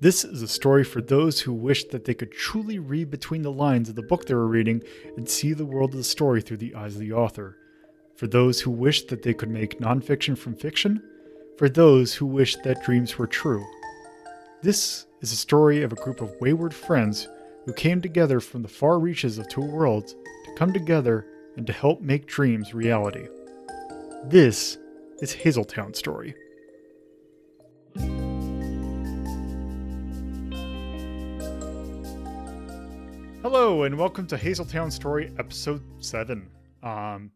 This is a story for those who wish that they could truly read between the lines of the book they were reading and see the world of the story through the eyes of the author. For those who wish that they could make nonfiction from fiction. For those who wish that dreams were true. This is a story of a group of wayward friends who came together from the far reaches of two worlds to come together and to help make dreams reality. This is Hazeltown Story. Hello, and welcome to Hazeltown Story, Episode 7. Um,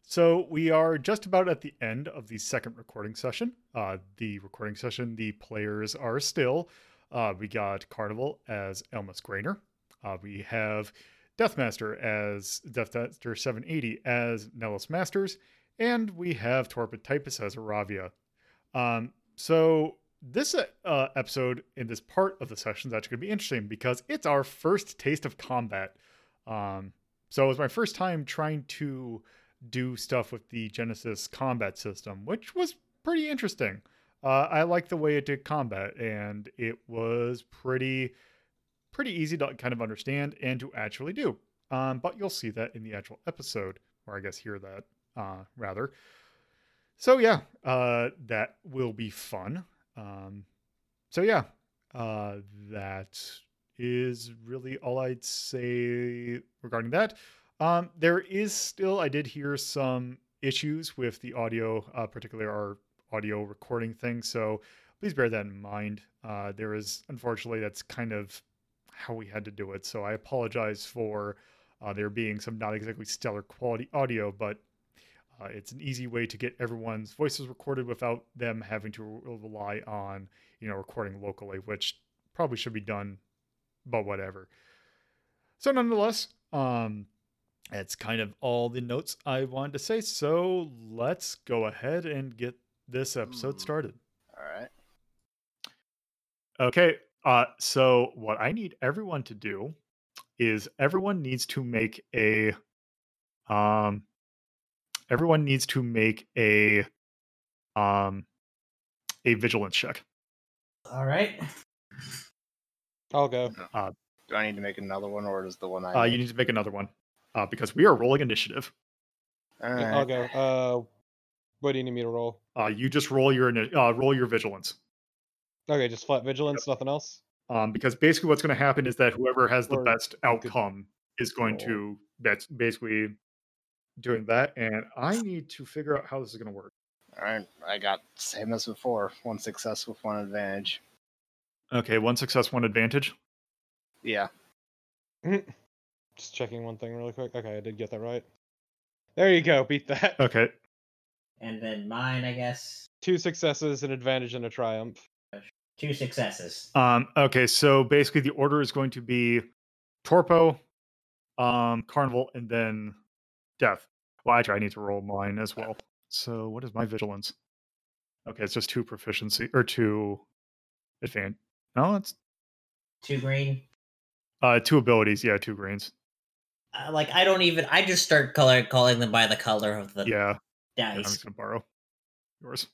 so, we are just about at the end of the second recording session. Uh, the recording session, the players are still. Uh, we got Carnival as Elmas Grainer. Uh, we have Deathmaster as Deathmaster 780 as Nellis Masters. And we have Torpid Typus as Aravia. Um, so, this uh, episode in this part of the session is actually going to be interesting because it's our first taste of combat. Um, so it was my first time trying to do stuff with the Genesys combat system, which was pretty interesting. Uh, I like the way it did combat, and it was pretty pretty easy to kind of understand and to actually do. Um, but you'll see that in the actual episode, or I guess hear that uh, rather. So yeah, uh, that will be fun. Um, so yeah, uh, that is really all I'd say regarding that. Um, there is still, I did hear some issues with the audio, uh, particularly our audio recording thing. So please bear that in mind. Uh, there is, unfortunately, that's kind of how we had to do it. So I apologize for uh, there being some not exactly stellar quality audio, but uh, it's an easy way to get everyone's voices recorded without them having to rely on, you know, recording locally, which probably should be done, but whatever. So, nonetheless, um, that's kind of all the notes I wanted to say. So, let's go ahead and get this episode Hmm. started. All right. Okay. Uh, so, what I need everyone to do is everyone needs to make a um everyone needs to make a um a vigilance check. All right. I'll go. Do I need to make another one, or does the one I? Uh, made? you need to make another one uh, because we are rolling initiative. All Yeah, right. I'll go. Uh, what do you need me to roll? Uh, you just roll your uh, roll your vigilance Okay, just flat vigilance, nothing else. um, because basically what's going to happen is that whoever has the Or best outcome is going roll. to that's basically doing that, and I need to figure out how this is going to work. All right. I got same as before. One success with one advantage. Okay, one success, one advantage. Yeah. Just checking one thing really quick. Okay, I did get that right. There you go. Beat that. Okay, And then mine, I guess, Two successes, an advantage, and a triumph. two successes. Um, okay, so basically the order is going to be Torpo, um, Carnival, and then Death. Well, actually, I need to roll mine as well. So what is my vigilance? Okay, it's just two proficiency or two advan. No, it's Two green. uh two abilities. Yeah, two greens. Uh, like I don't even. I just start color calling them by the color of the Yeah, yeah, I'm just gonna borrow yours.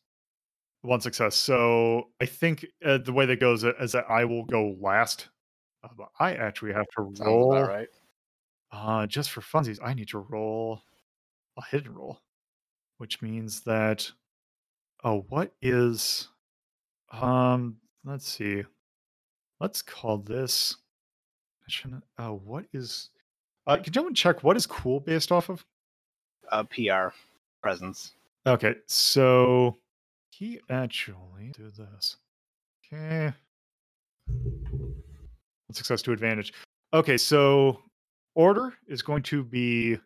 One success. So I think uh, the way that goes is that I will go last. Uh, but I actually have to roll. right. Uh, just for funsies, I need to roll a hidden roll, which means that. Oh, what is? Um, let's see. Let's call this. Oh, what is? Uh, can someone check what is cool based off of? Uh, PR presence. Okay, so he actually do this. Okay. Success to advantage. Okay, so order is going to be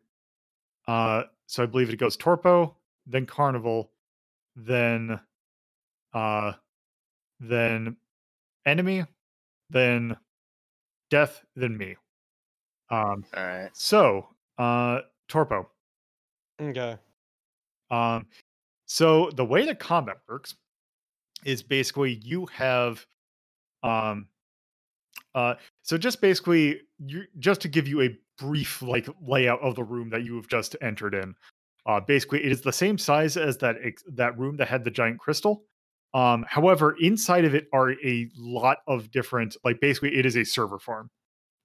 uh so I believe it goes Torpo, then Carnival, then uh then enemy, then death, then me. Um All right. so uh Torpo. Okay. Um, so the way that combat works is basically you have, um, uh, so just basically you just to give you a brief like layout of the room that you have just entered in. Uh, basically, it is the same size as that that room that had the giant crystal. Um, however, inside of it are a lot of different, like basically, it is a server farm.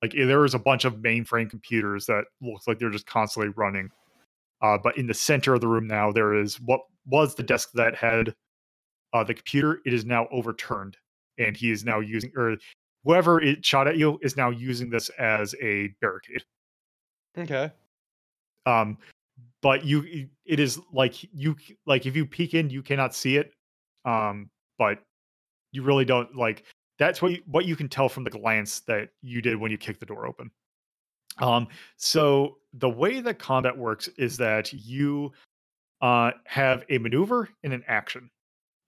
Like there is a bunch of mainframe computers that looks like they're just constantly running. Uh, but in the center of the room now, there is what was the desk that had uh, the computer. It is now overturned, and he is now using, or whoever it shot at you is now using this as a barricade. Okay. Um, but you, it is like you, like if you peek in, you cannot see it. Um, but you really don't like. That's what you, what you can tell from the glance that you did when you kicked the door open. Um, so the way that combat works is that you uh, have a maneuver and an action.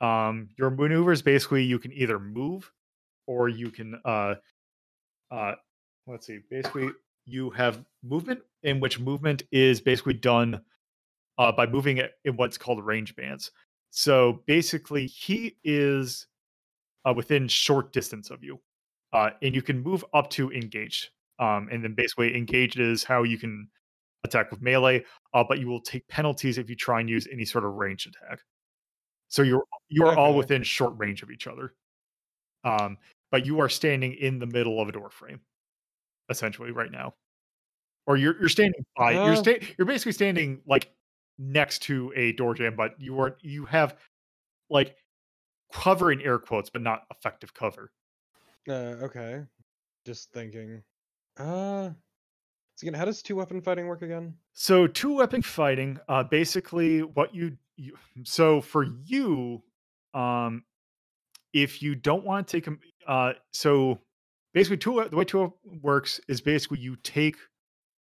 Um, your maneuver is basically you can either move or you can uh, uh, let's see, basically you have movement in which movement is basically done uh, by moving it in what's called range bands. So basically, he is uh, within short distance of you, uh, and you can move up to engage. Um, and then basically, engage is how you can attack with melee, uh, but you will take penalties if you try and use any sort of ranged attack. So you're you are all within short range of each other. Um, but you are standing in the middle of a door frame, essentially, right now. Or you're you're standing by you're Uh. sta- you're basically standing like next to a door jamb, but you are you have like cover in air quotes, but not effective cover. Uh, okay. Just thinking. Uh, so again, how does two weapon fighting work again? So two weapon fighting, uh, basically what you, you so for you, um, if you don't want to take them, uh, so basically two the way two works is basically you take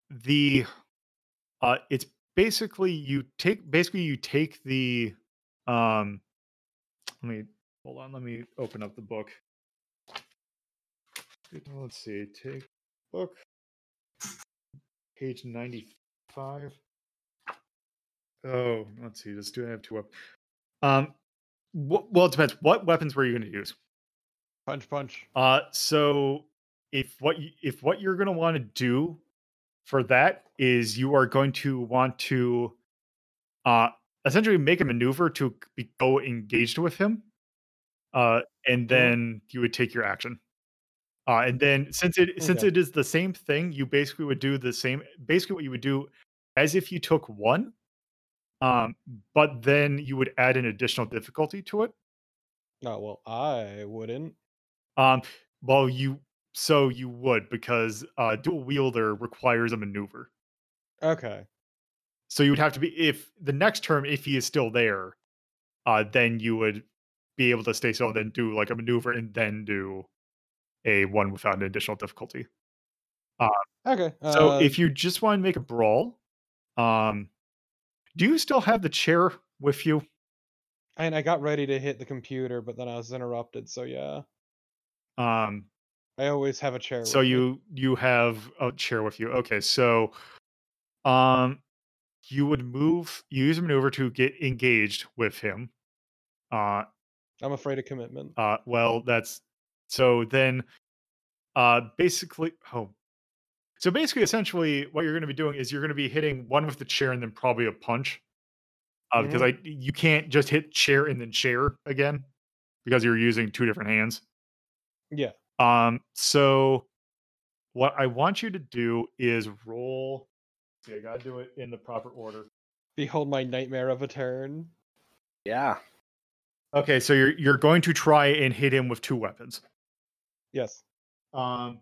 the, uh, it's basically you take basically you take the, um, let me hold on, let me open up the book. Let's see, take book, page ninety five. Oh, let's see. Does do I have two up? Um, well, it depends. What weapons were you going to use? Punch, punch. Uh, so if what you, if what you're going to want to do for that is you are going to want to, uh, essentially make a maneuver to be, go engaged with him, uh, and then you would take your action. Uh, and then since it since it is the same thing, you basically would do the same. Basically, what you would do as if you took one, um, but then you would add an additional difficulty to it. Oh well, I wouldn't. Um, well, you so you would because uh, dual wielder requires a maneuver. Okay. So you would have to be if the next term, if he is still there, uh, then you would be able to stay still, and then do like a maneuver, and then do a one without an additional difficulty. Okay. So uh, if you just want to make a brawl, um, do you still have the chair with you? and I got ready to hit the computer, but then I was interrupted. So yeah, Um, I always have a chair. so with me. you you have a chair with you. Okay, so um, you would move, you use a maneuver to get engaged with him. Uh, I'm afraid of commitment. uh, well, that's so then, uh, basically, oh, so basically, essentially, what you're going to be doing is you're going to be hitting one with the chair and then probably a punch, uh, because I you can't just hit chair and then chair again because you're using two different hands. Yeah. Um, so what I want you to do is roll. See, I gotta do it in the proper order. Behold my nightmare of a turn. Yeah. Okay, so you're you're going to try and hit him with two weapons. Yes. Um,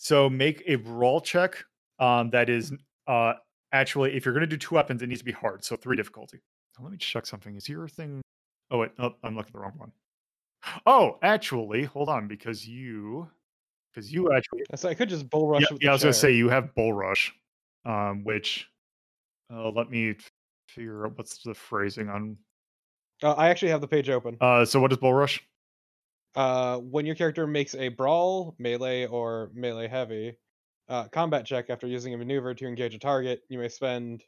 so make a roll check. Um, that is uh actually if you're gonna do two weapons, it needs to be hard. So three difficulty. Now, let me check something. Is your thing? Oh wait, oh, I'm looking at the wrong one. Oh, actually, hold on, because you, because you actually So I could just bull rush yeah, with yeah, I was gonna say you have bull rush, um, which uh, let me figure out what's the phrasing on. Uh, I actually have the page open. Uh, so what is bull rush? Uh, when your character makes a brawl, melee, or melee heavy uh, combat check after using a maneuver to engage a target, you may spend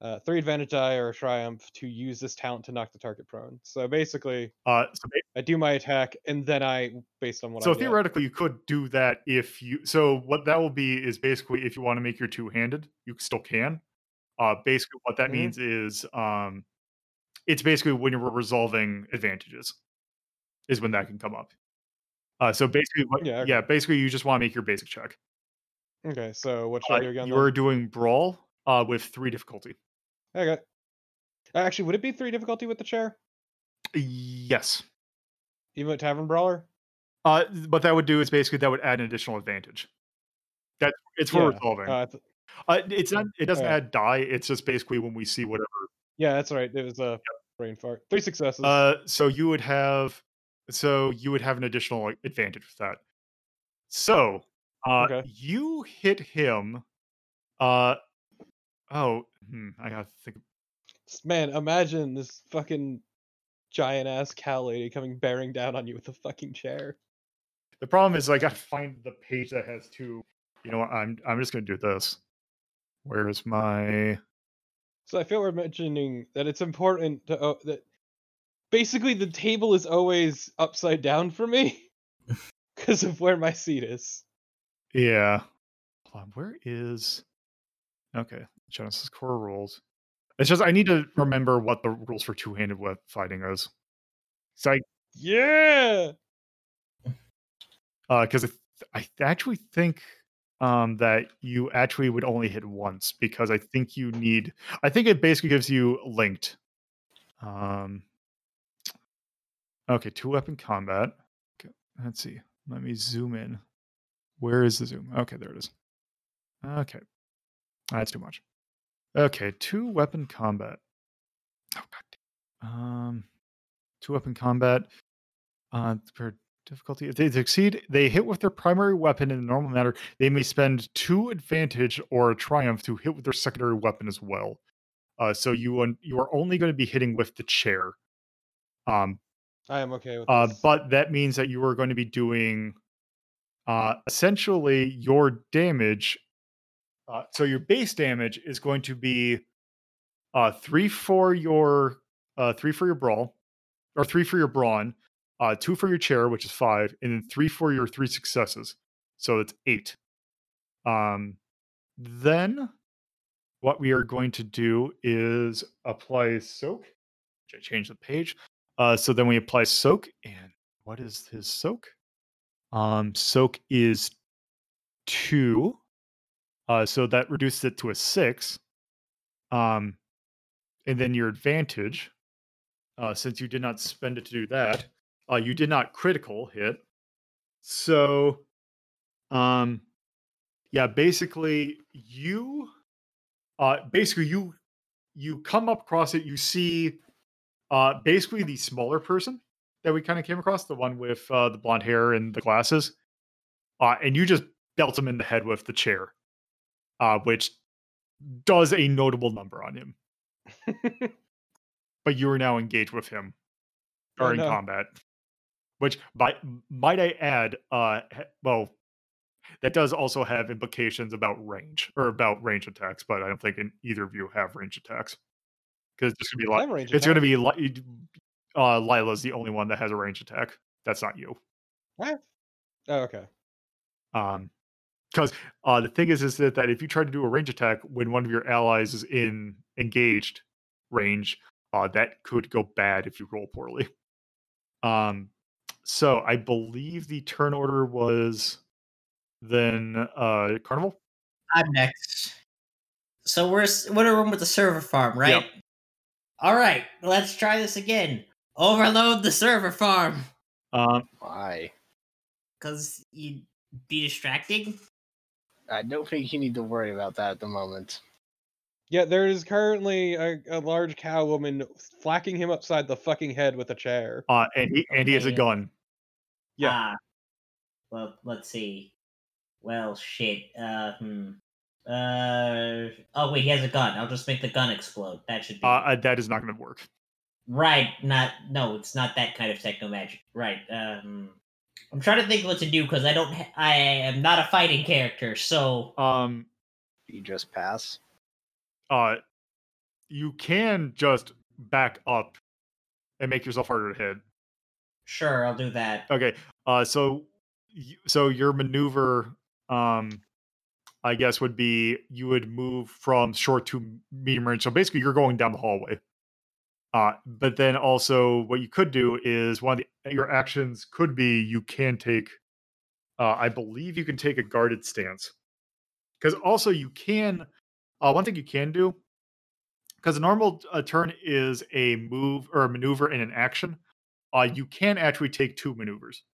uh, three advantage die or a triumph to use this talent to knock the target prone. So basically, Uh, so, I do my attack and then I, based on what so I get. theoretically, you could do that if you. So what that will be is basically if you want to make your two handed, you still can. Uh, basically, what that Mhm. means is um, it's basically when you're resolving advantages. Is when that can come up. Uh, so basically, what, Yeah, yeah, basically, you just want to make your basic check. Okay, so what should Uh, I do again? you're then? doing brawl uh, with three difficulty. Okay. Actually, would it be three difficulty with the chair? Yes. Even with Tavern Brawler? Uh, what that would do is basically that would add an additional advantage. That it's for Yeah, resolving. Uh, th- Uh, it's not. It doesn't Okay. add die. It's just basically when we see whatever. yeah, that's right. It was a brain fart. Three successes. Uh, so you would have. So you would have an additional advantage with that. So, uh, Okay. you hit him. Uh, oh, hmm, I gotta think. Man, imagine this fucking giant ass cow lady coming bearing down on you with a fucking chair. The problem is I gotta find the page that has two. You know what? I'm I'm just gonna do this. Where's my? So I feel we're mentioning that it's important to uh, that basically the table is always upside down for me because of where my seat is. Yeah. Hold on. Where is? Okay. Genesys core rules. It's just I need to remember what the rules for two-handed web fighting is. So I Yeah. because I, th- I actually think um, that you actually would only hit once because I think you need. I think it basically gives you linked. Um, okay, two weapon combat. Okay, let's see. Let me zoom in. Where is the zoom? Okay, there it is. Okay, that's too much. Okay, two weapon combat. Oh god. Um, two weapon combat. Uh, for difficulty. If they succeed, they hit with their primary weapon in a normal manner. They may spend two advantage or a triumph to hit with their secondary weapon as well. Uh, so you you are only going to be hitting with the chair. Um, I am okay with uh, but that means that you are going to be doing uh, essentially your damage. Uh, so your base damage is going to be uh, three for your uh, three for your brawl, or three for your brawn, uh, two for your chair, which is five, and then three for your three successes. So it's eight. Um, then what we are going to do is apply soak. Which I changed the page. Uh, so then we apply soak, and what is his soak? Um, soak is two. Uh, so that reduces it to a six. Um, and then your advantage, uh, since you did not spend it to do that, uh, you did not critical hit. So, um, yeah, basically you, uh, basically you, you come up across it. You see, uh, basically the smaller person that we kind of came across, the one with uh, the blonde hair and the glasses, uh, and you just belt him in the head with the chair, uh, which does a notable number on him. But you are now engaged with him Oh, in no. combat, which by, might I add, uh, well, that does also have implications about range or about range attacks, but I don't think in either of you have range attacks because it's just gonna be like range it's gonna be Li- uh, Lila's the only one that has a range attack. That's not you. What? Oh, okay. Um, because uh, the thing is, is that, that if you try to do a range attack when one of your allies is in engaged range, uh, that could go bad if you roll poorly. Um, so I believe the turn order was then uh Carnival. I'm next. So we're s- we're in a room with the server farm, right? Yep. All right, let's try this again. Overload the server farm, Um, Why? cause you'd be distracting. I don't think you need to worry about that at the moment. Yeah, there is currently a, a large cow woman flacking him upside the fucking head with a chair. uh, and he and he has a gun. Yeah. Ah, well, let's see. Well, shit. Uh, hmm. Uh. Oh wait, he has a gun. I'll just make the gun explode. That should be Uh, uh, that is not going to work. right. Not no. It's not that kind of techno magic. Right. Um. I'm trying to think what to do because I don't. Ha- I am not a fighting character, so Um, You just pass. uh, you can just back up and make yourself harder to hit. sure, I'll do that. Okay. Uh, so so your maneuver, um, I guess would be you would move from short to medium range. So basically, you're going down the hallway. Uh, but then also, what you could do is one of the, your actions could be you can take, uh, I believe you can take a guarded stance. Because also, you can, uh, one thing you can do, because a normal uh, turn is a move or a maneuver and an action, uh, you can actually take two maneuvers.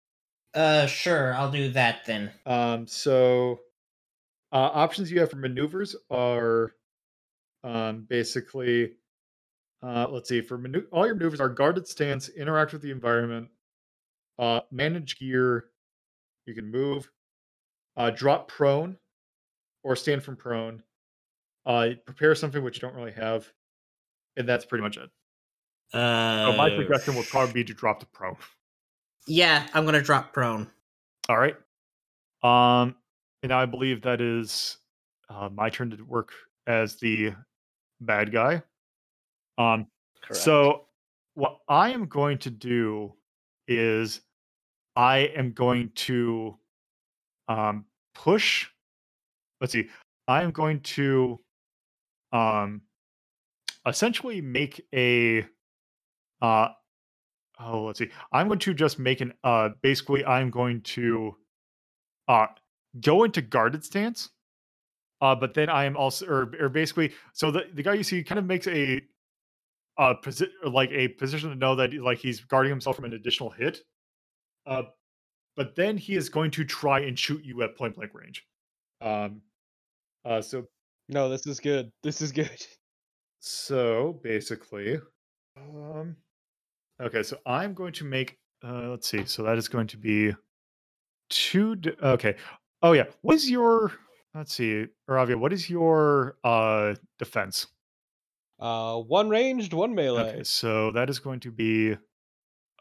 Uh, sure, I'll do that then. Um, so uh, options you have for maneuvers are um, basically, uh, let's see, for manu- all your maneuvers are guarded stance, interact with the environment, uh, manage gear, you can move, uh, drop prone, or stand from prone, uh, prepare something which you don't really have, and that's pretty much it. Uh, So my suggestion will probably be to drop to prone. Yeah, I'm gonna drop prone. All right. Um, and I believe that is uh, my turn to work as the bad guy. Um, Correct. so what I am going to do is I am going to um push. Let's see. I am going to um essentially make a uh oh let's see i'm going to just make an uh basically i'm going to uh go into guarded stance uh but then i am also or, or basically so the, the guy you see kind of makes a uh posi- like a position to know that like he's guarding himself from an additional hit uh but then he is going to try and shoot you at point blank range um uh so No, this is good. This is good. so basically, um, okay, so I'm going to make, uh, let's see, so that is going to be two, d- okay. Oh, yeah. What is your, let's see, Aravia, what is your uh defense? Uh, one ranged, one melee. Okay, so that is going to be,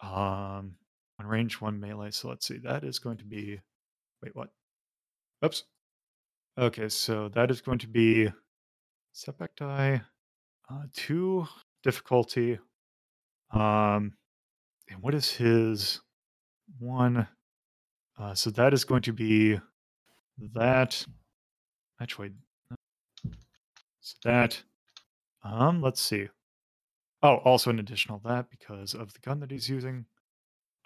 um, one range, one melee. So let's see, that is going to be, wait, what? Oops. Okay, so that is going to be setback die, uh, two difficulty. Um, and what is his one? Uh, so that is going to be that. Actually, so that. Um, let's see. Oh, also an additional that because of the gun that he's using.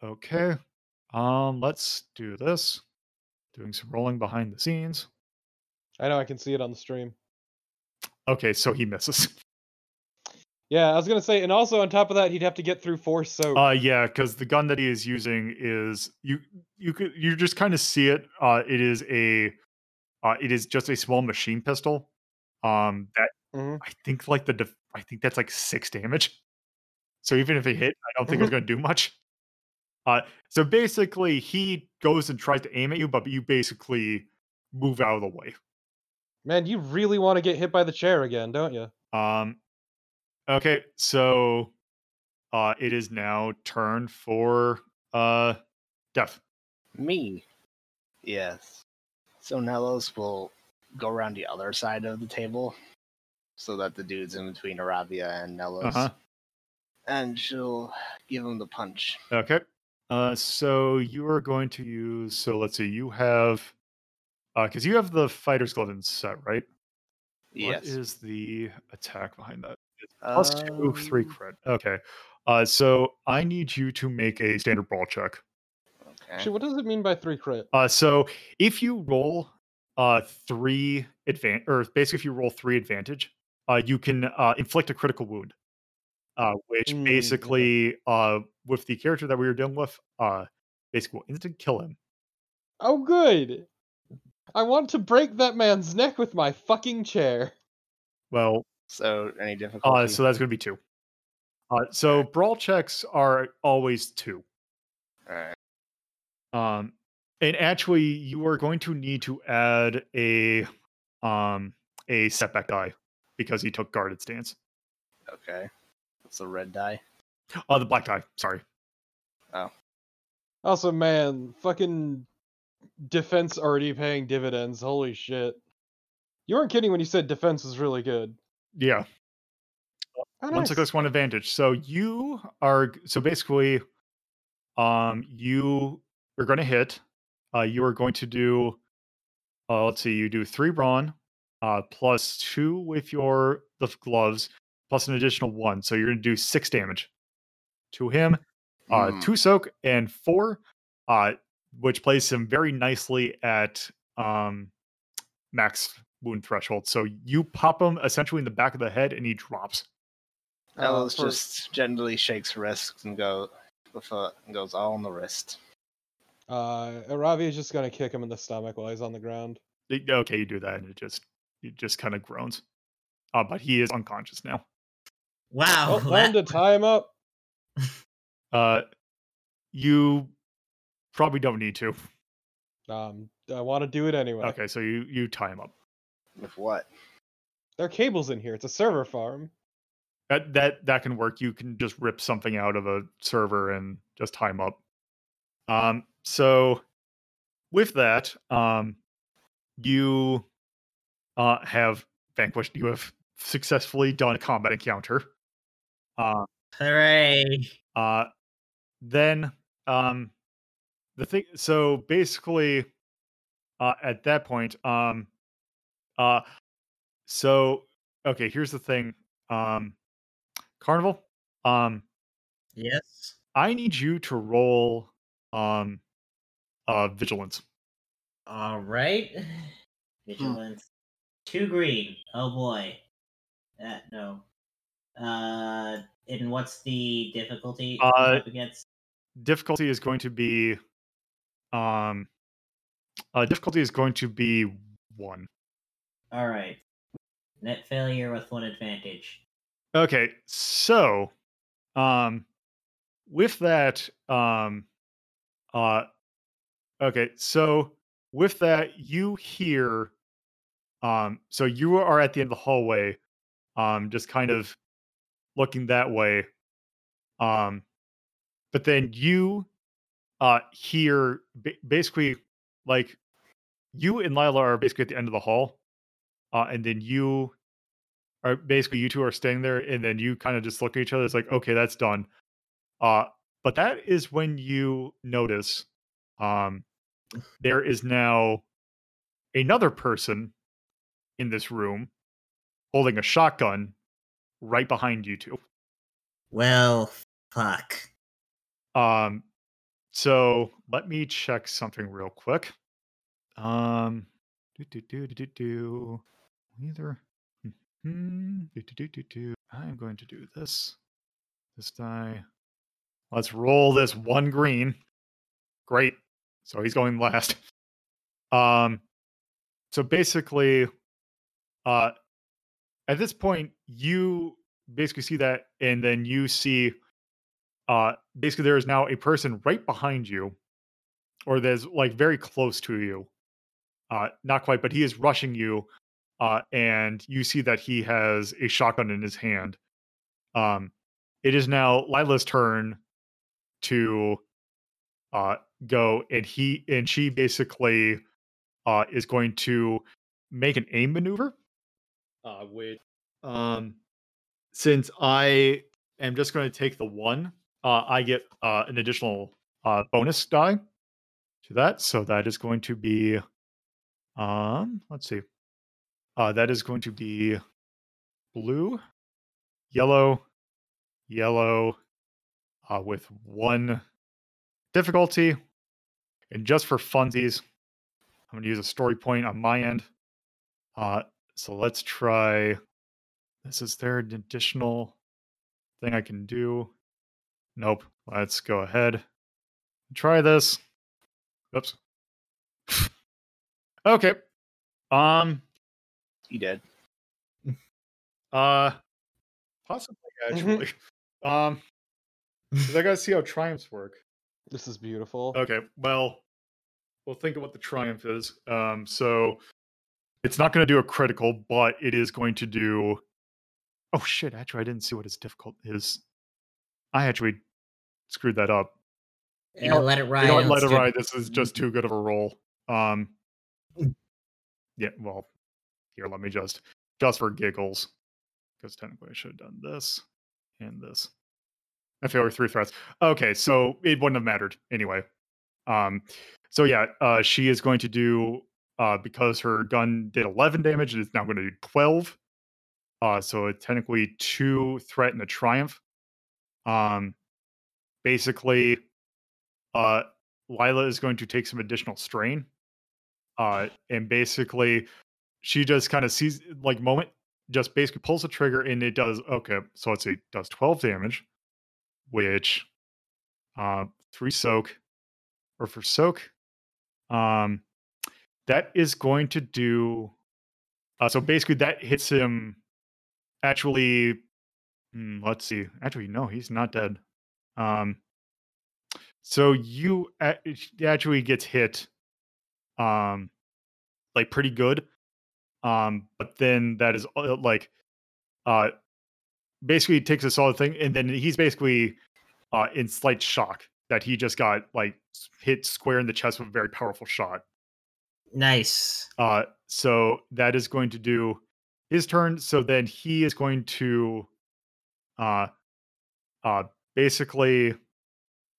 Okay. Um, let's do this. Doing some rolling behind the scenes. I know I can see it on the stream. Okay, so he misses. Yeah, I was gonna say, and also on top of that, he'd have to get through four soak. Uh, yeah, because the gun that he is using is you you could you just kind of see it. Uh, it is a uh, it is just a small machine pistol. Um, that Mhm. I think like the def- I think that's like six damage. So even if it hit, I don't think it's going to do much. Uh, so basically, he goes and tries to aim at you, but you basically move out of the way. Man, you really want to get hit by the chair again, don't you? Um, okay, so uh, it is now turn for uh, death. Me. Yes. So Nellos will go around the other side of the table so that the dude's in between Aravia and Nellos. Uh huh. And she'll give him the punch. Okay. Uh, so you are going to use. So let's see. You have, uh, because you have the fighter's glove in set, right? What Yes. is the attack behind that? It's plus two, three Um, crit. Okay. Uh, so I need you to make a standard brawl check. Okay. Actually, what does it mean by three crit? Uh, so if you roll, uh, three advantage, or basically if you roll three advantage, uh, you can uh inflict a critical wound. Uh, which Mm, okay. basically, uh, with the character that we were dealing with, uh, basically will instant kill him. Oh, good. I want to break that man's neck with my fucking chair. Well, So any difficulty? uh, so that's going to be two. Uh, so brawl checks are always two. Alright. Um, and actually, you are going to need to add a um a setback die because he took guarded stance. Okay. That's a red die. Oh, the black die. Sorry. Oh. Also, man, fucking defense already paying dividends. Holy shit. You weren't kidding when you said defense was really good. Yeah. Oh, One nice. success, one advantage. So you are so basically, um, you are going to hit. Uh, you are going to do. Uh, let's see. You do three brawn, uh, plus two with your the gloves, plus an additional one. So you're going to do six damage to him. Uh, Hmm. two soak and four, uh, which plays him very nicely at um, max wound threshold. So you pop him essentially in the back of the head, and he drops. Uh, Ellis for- just gently shakes wrists and go with a, and goes all on the wrist. Uh, Aravi is just gonna kick him in the stomach while he's on the ground. It- Okay, you do that, and it just it just kind of groans. Uh, but he is unconscious now. Wow. Oh, time to that- tie him up. Uh, you probably don't need to. Um, I want to do it anyway. Okay, so you you tie him up. With what? There are cables in here. It's a server farm. That that that can work. You can just rip something out of a server and just time up. Um, so with that, um, you uh have vanquished. You have successfully done a combat encounter. Uh, Hooray. uh, then um, the thing. So basically, uh, at that point, um, uh, so okay. Here's the thing. Um, Carnival. Um, Yes. I need you to roll um uh vigilance. All right. Vigilance. Two green. Oh boy. That no. Uh, and what's the difficulty Uh, against? Difficulty is going to be um uh difficulty is going to be one. All right. Net failure with one advantage. Okay, so um with that um uh okay, so with that you hear um so you are at the end of the hallway um just kind of looking that way um but then you uh hear ba- basically like you and Lila are basically at the end of the hall uh and then you are basically you two are staying there and then you kind of just look at each other it's like okay that's done. Uh but that is when you notice um there is now another person in this room holding a shotgun right behind you two. Well, fuck. um so let me check something real quick. Um do do do do do do either Hmm, do, do, do, do. I'm going to do this. This die. Let's roll this one green. Great. So he's going last. Um so basically uh at this point you basically see that and then you see uh basically there is now a person right behind you or there's like very close to you. Uh not quite but he is rushing you uh, and you see that he has a shotgun in his hand. Um, it is now Lila's turn to uh, go, and he and she basically uh, is going to make an aim maneuver. Uh, with um, since I am just going to take the one, uh, I get uh, an additional uh, bonus die to that, so that is going to be um, let's see. Uh, that is going to be blue, yellow, yellow, uh, with one difficulty. And just for funsies, I'm going to use a story point on my end. Uh, so let's try. This is there an additional thing I can do? Nope. Let's go ahead. Try this. Oops. okay. Um. You did. Uh, possibly actually. um, 'cause I gotta see how triumphs work. This is beautiful. Okay, well, we'll think of what the triumph is. Um, so it's not going to do a critical, but it is going to do. Oh shit! Actually, I didn't see what its difficult is. I actually screwed that up. Yeah, know- let it ride. you know? Let it ride. This is just too good of a roll. Um. Yeah. Well, here, let me just just for giggles, because technically I should have done this and this. I failed three threats. Okay, so it wouldn't have mattered anyway. Um. So yeah, uh, she is going to do uh because her gun did 11 damage. and It's now going to do 12. Uh, so technically two threat and a triumph. Um, basically, uh, Lila is going to take some additional strain. Uh, and basically, she just kind of sees like moment, just basically pulls the trigger and it does okay. So let's see, does twelve damage, which uh, three soak, or for soak, um, that is going to do. Uh, so basically, that hits him. Actually, hmm, let's see. Actually, no, he's not dead. Um, so you actually gets hit, um, like pretty good. Um, but then that is uh, like, uh, basically takes a solid thing, and then he's basically uh in slight shock that he just got like hit square in the chest with a very powerful shot. Nice. Uh, so that is going to do his turn. So then he is going to, uh, uh, basically,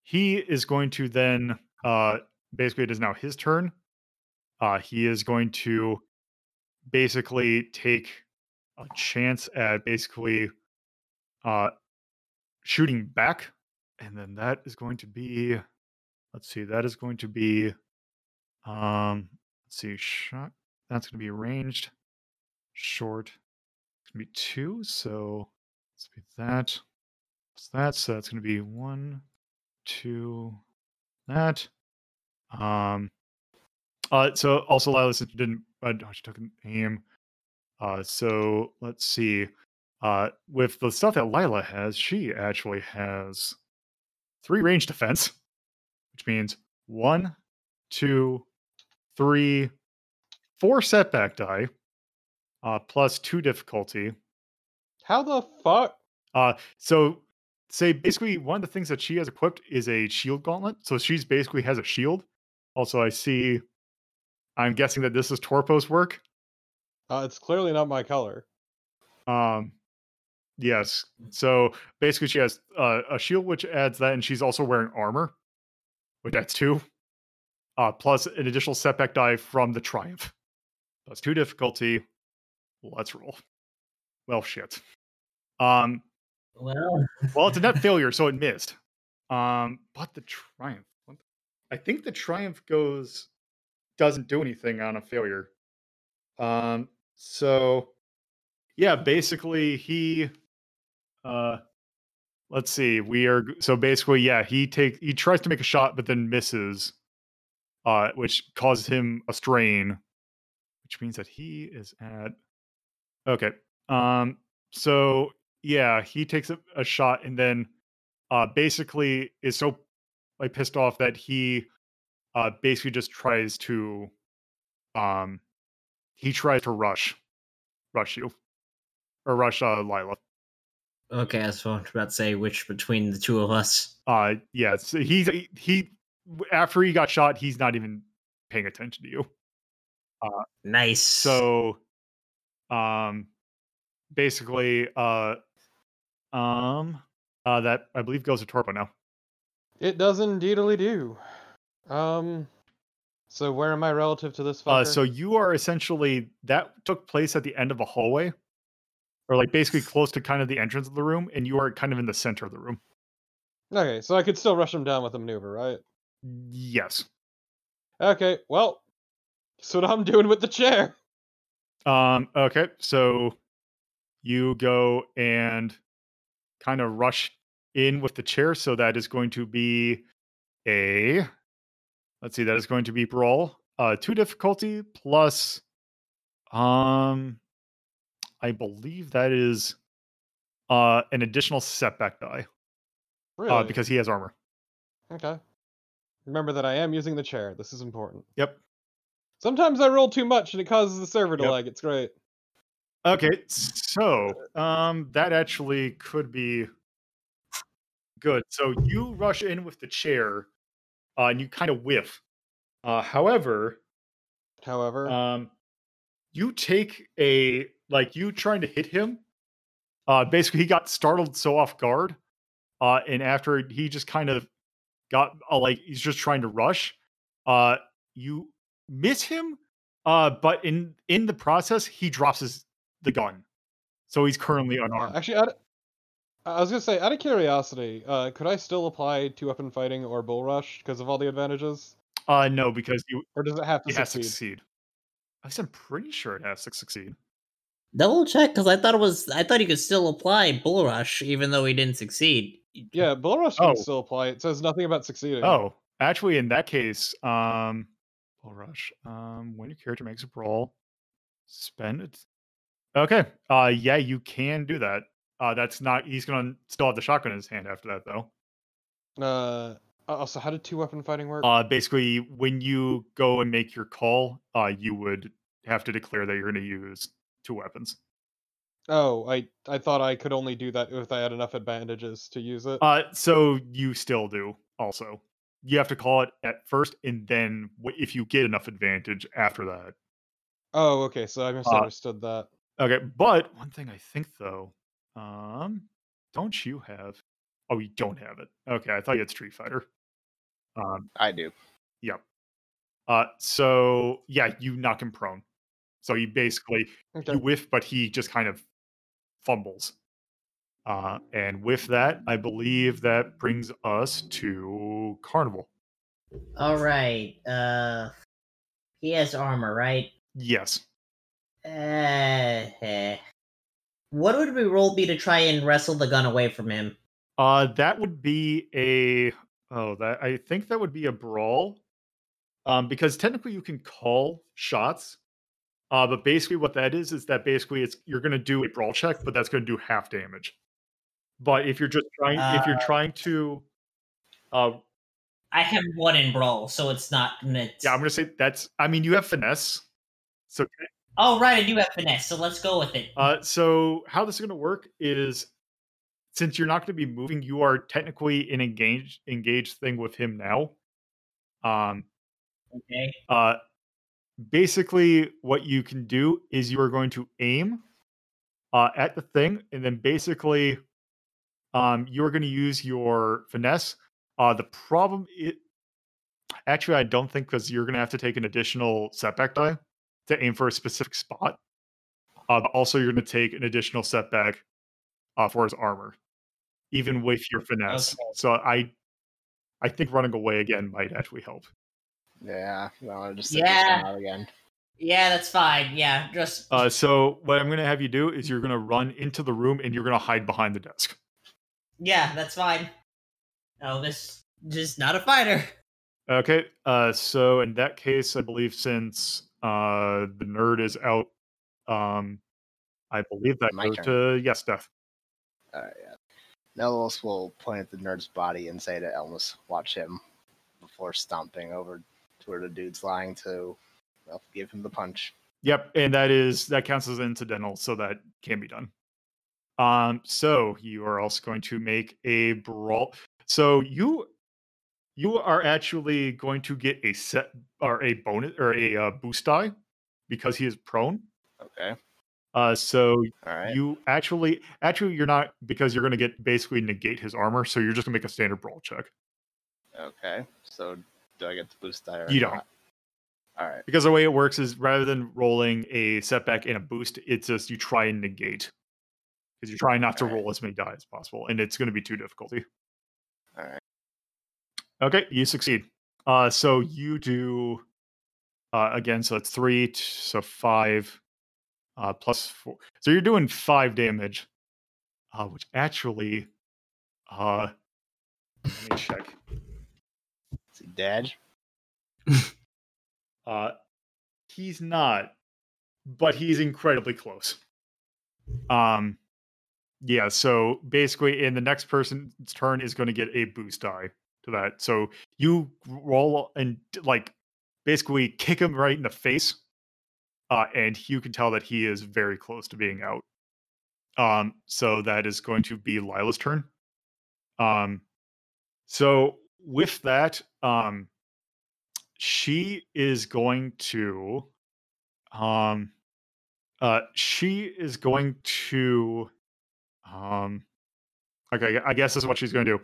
he is going to then, uh, basically, it is now his turn. Uh, he is going to basically take a chance at basically, uh, shooting back, and then that is going to be, let's see, that is going to be, um, let's see, shot. That's going to be ranged, short. It's going to be two. So let's be that. What's that? So that's going to be one, two, that. Um. Uh. So also, Lila since you didn't. Uh, oh, she took an aim. Uh. So let's see. Uh. With the stuff that Lila has, she actually has three range defense, which means one, two, three, four setback die, uh, plus two difficulty. How the fuck? Uh, so say basically one of the things that she has equipped is a shield gauntlet. So she's basically has a shield. Also, I see. I'm guessing that this is Torpo's work. Uh, it's clearly not my color. Um, yes. So basically, she has uh, a shield which adds that, and she's also wearing armor, which adds two. Uh, plus an additional setback die from the triumph. That's Plus two difficulty. Let's roll. Well, shit. Um, Well, well, it's a net failure, so it missed. Um, but the triumph. I think the triumph goes doesn't do anything on a failure. Um, so yeah, basically he uh let's see, we are so basically, yeah, he takes he tries to make a shot but then misses, uh, which causes him a strain, which means that he is at okay. Um, so yeah, he takes a, a shot and then uh basically is so like pissed off that he uh basically just tries to um he tries to rush rush you or rush uh Lila. okay, I was about to say which between the two of us. Uh yeah, so he's he, he after he got shot, he's not even paying attention to you. Uh Nice. So um basically uh um uh that I believe goes to Torpo now. It does indeedly do. Um, so where am I relative to this fucker? Uh, so you are essentially that took place at the end of a hallway, or like basically close to kind of the entrance of the room, and you are kind of in the center of the room. okay, so I could still rush him down with a maneuver, right? Yes. Okay, well, that's what I'm doing with the chair. Um. Okay. So you go and kind of rush in with the chair. So that is going to be a. Let's see. That is going to be brawl. Uh, two difficulty plus. Um, I believe that is. Uh, an additional setback die. Really? Uh, because he has armor. Okay. Remember that I am using the chair. This is important. Yep. Sometimes I roll too much and it causes the server to Yep. lag. It's great. Okay, so um, that actually could be good. So you rush in with the chair, uh, and you kind of whiff. Uh, however, However, um, you take a like you trying to hit him. Uh, basically, he got startled so off guard, uh, and after he just kind of got uh, like he's just trying to rush. Uh, you miss him, uh, but in in the process, he drops his the gun. So he's currently Uh, unarmed. actually, out I was gonna say, out of curiosity, uh, could I still apply two weapon fighting or bull rush because of all the advantages, Uh, no, because you or does it have to it has to succeed? succeed. I said I'm pretty sure it has to succeed. Double check because I thought it was. I thought he could still apply Bull Rush even though he didn't succeed. Yeah, bull rush can Oh. still apply. It says nothing about succeeding. Oh, actually, in that case, um, bull rush. Um, when your character makes a brawl, spend it. Okay. Uh, yeah, you can do that. Uh, that's not. He's gonna still have the shotgun in his hand after that, though. Uh, also, how did two weapon fighting work? Uh, basically, when you go and make your call, uh, you would have to declare that you're going to use two weapons. oh, I I thought I could only do that if I had enough advantages to use it. Uh, so you still do. Also, you have to call it at first, and then if you get enough advantage after that. oh, okay, uh so I misunderstood that. Okay, but one thing I think though, um, don't you have? Oh, you don't have it. Okay, I thought you had Street Fighter. Um, I do. yep. Uh, so yeah, you knock him prone. So you basically Okay. you whiff, but he just kind of fumbles. Uh, and with that, I believe that brings us to Carnival. All right. Uh, he has armor, right? Yes. Uh, eh. What would we roll be to try and wrestle the gun away from him? Uh, that would be a oh that I think that would be a brawl. Um, because technically you can call shots. Uh, but basically what that is is that basically it's you're gonna do a brawl check, but that's gonna do half damage. But if you're just trying if you're Uh. trying to uh I have one in brawl, so it's not. It's... yeah, I'm gonna say that's I mean you have finesse. So Oh right, I do have finesse, so let's go with it. Uh, so how this is going to work is, since you're not going to be moving, you are technically in engaged engaged thing with him now. Um, Okay. uh, basically, what you can do is you are going to aim uh, at the thing, and then basically, um, you are going to use your finesse. Uh, the problem it actually I don't think because you're going to have to take an additional setback die to aim for a specific spot. Uh, also, you're going to take an additional setback uh, for his armor, even with your finesse. Okay. So I, I think running away again might actually help. Yeah. No, I'll just Yeah. out again. Yeah, that's fine. Yeah, just Uh, so what I'm going to have you do is you're going to run into the room and you're going to hide behind the desk. yeah, that's fine. Oh, this just not a fighter. Okay. Uh, so in that case, I believe since uh, the nerd is out, um, I believe that My goes turn. to yes, Steph. Alright, yeah. Nelos will point at the nerd's body and say to Elmas, watch him before stomping over to where the dude's lying to well, give him the punch. Yep, and that is that counts as incidental, so that can be done. Um, so you are also going to make a brawl. So you you are actually going to get a set or a bonus or a uh, boost die because he is prone. Okay. Uh, so Alright. you actually actually you're not because you're going to get basically negate his armor. So you're just gonna make a standard brawl check Okay. So do I get the boost die or You don't. not? Alright. because the way it works is rather than rolling a setback and a boost, it's just you try and negate because you're trying not to Alright. roll as many die as possible, and it's going to be two difficulty. Alright. Okay, you succeed. Uh, so you do uh, again. So it's three, so five, uh, plus four. So you're doing five damage, uh, which actually, uh, let me check. Is he dead? Uh, he's not, but he's incredibly close. Um, yeah. So basically, in the next person's turn is going to get a boost die to that. So you roll and like basically kick him right in the face, uh, and you can tell that he is very close to being out. Um, so that is going to be Lila's turn. Um, so with that, um, she is going to um uh she is going to um okay i guess this is what she's going to do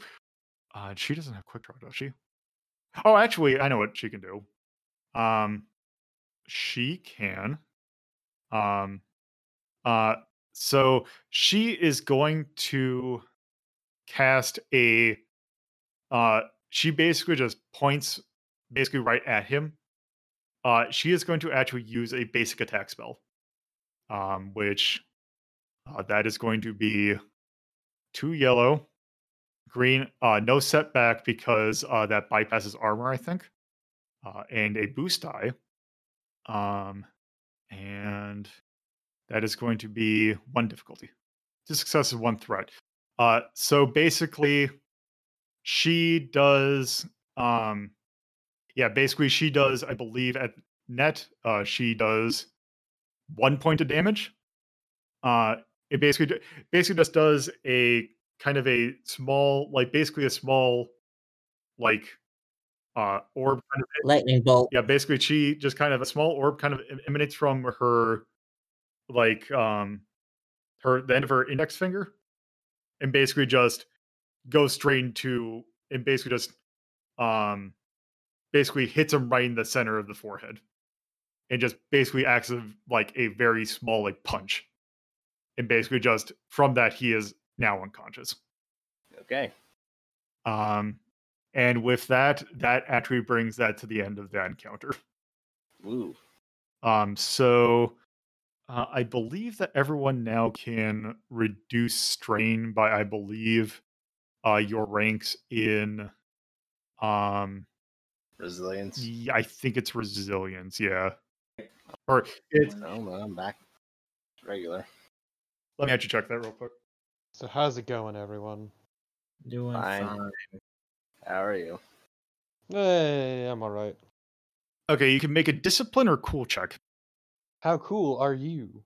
uh she doesn't have quick draw does she oh actually i know what she can do um she can um uh so she is going to cast a. Uh, she basically just points basically right at him. Uh, she is going to actually use a basic attack spell, um, which uh, that is going to be two yellow, green, uh, no setback because uh, that bypasses armor, I think, uh, and a boost die. Um, and that is going to be one difficulty. Two successes, one threat. Uh, so basically, she does. Um, yeah, basically, she does. I believe at net, uh, she does one point of damage. Uh, it basically basically just does a kind of a small, like basically a small, like uh orb kind of Lightning bolt. yeah basically she just kind of a small orb kind of emanates from her like um her the end of her index finger and basically just goes straight into and basically just um basically hits him right in the center of the forehead and just basically acts as like a very small like punch and basically just from that he is now unconscious Okay. um and with that that actually brings that to the end of that encounter Ooh. Um, so uh, I believe that everyone now can reduce strain by, I believe, uh, your ranks in. Um, Resilience. Yeah, I think it's resilience. Yeah, or it's. No, no, I'm back. Regular. Let me actually check that real quick. So how's it going, everyone? Doing Fine. fine. How are you? Hey, I'm all right. Okay, you can make a discipline or cool check. How cool are you?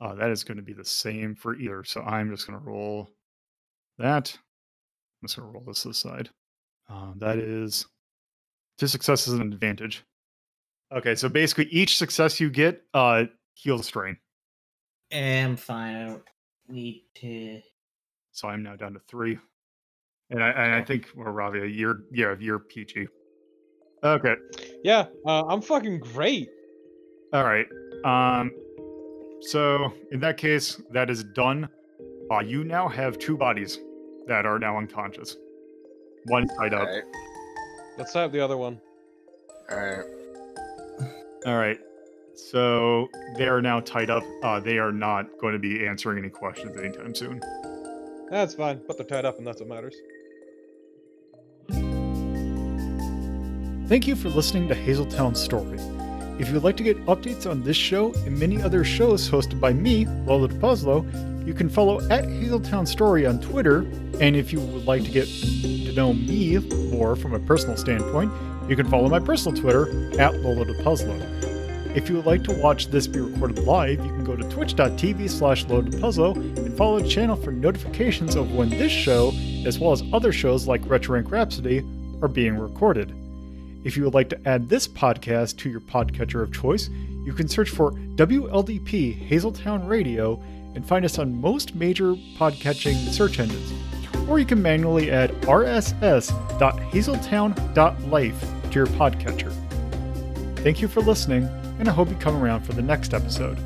Uh, that is going to be the same for either. So I'm just going to roll that. I'm just going to roll this to the side. Uh, that is two successes and an advantage. Okay, so basically each success you get uh, heals strain. I'm fine. I don't need to. So I'm now down to three. And I, and I think, well, Ravia, you're, yeah, you're peachy. Okay, Yeah, uh, I'm fucking great. all right. Um, so in that case, that is done. Uh, you now have two bodies that are now unconscious. One tied up. Alright. Let's have the other one. Alright. All right. So they are now tied up. Uh, they are not going to be answering any questions anytime soon. That's fine, but they're tied up, and that's what matters. Thank you for listening to Hazeltown Story. If you would like to get updates on this show and many other shows hosted by me, Lola DePuzlo, you can follow at Hazeltown Story on Twitter. And if you would like to get to know me more from a personal standpoint, you can follow my personal Twitter at Lola DePuzlo. If you would like to watch this be recorded live, you can go to twitch.tv slash Puzzle and follow the channel for notifications of when this show, as well as other shows like Retro Rank Rhapsody, are being recorded. If you would like to add this podcast to your podcatcher of choice, you can search for WLDP Hazeltown Radio and find us on most major podcatching search engines. Or you can manually add rss.hazeltown.life to your podcatcher. Thank you for listening, and I hope you come around for the next episode.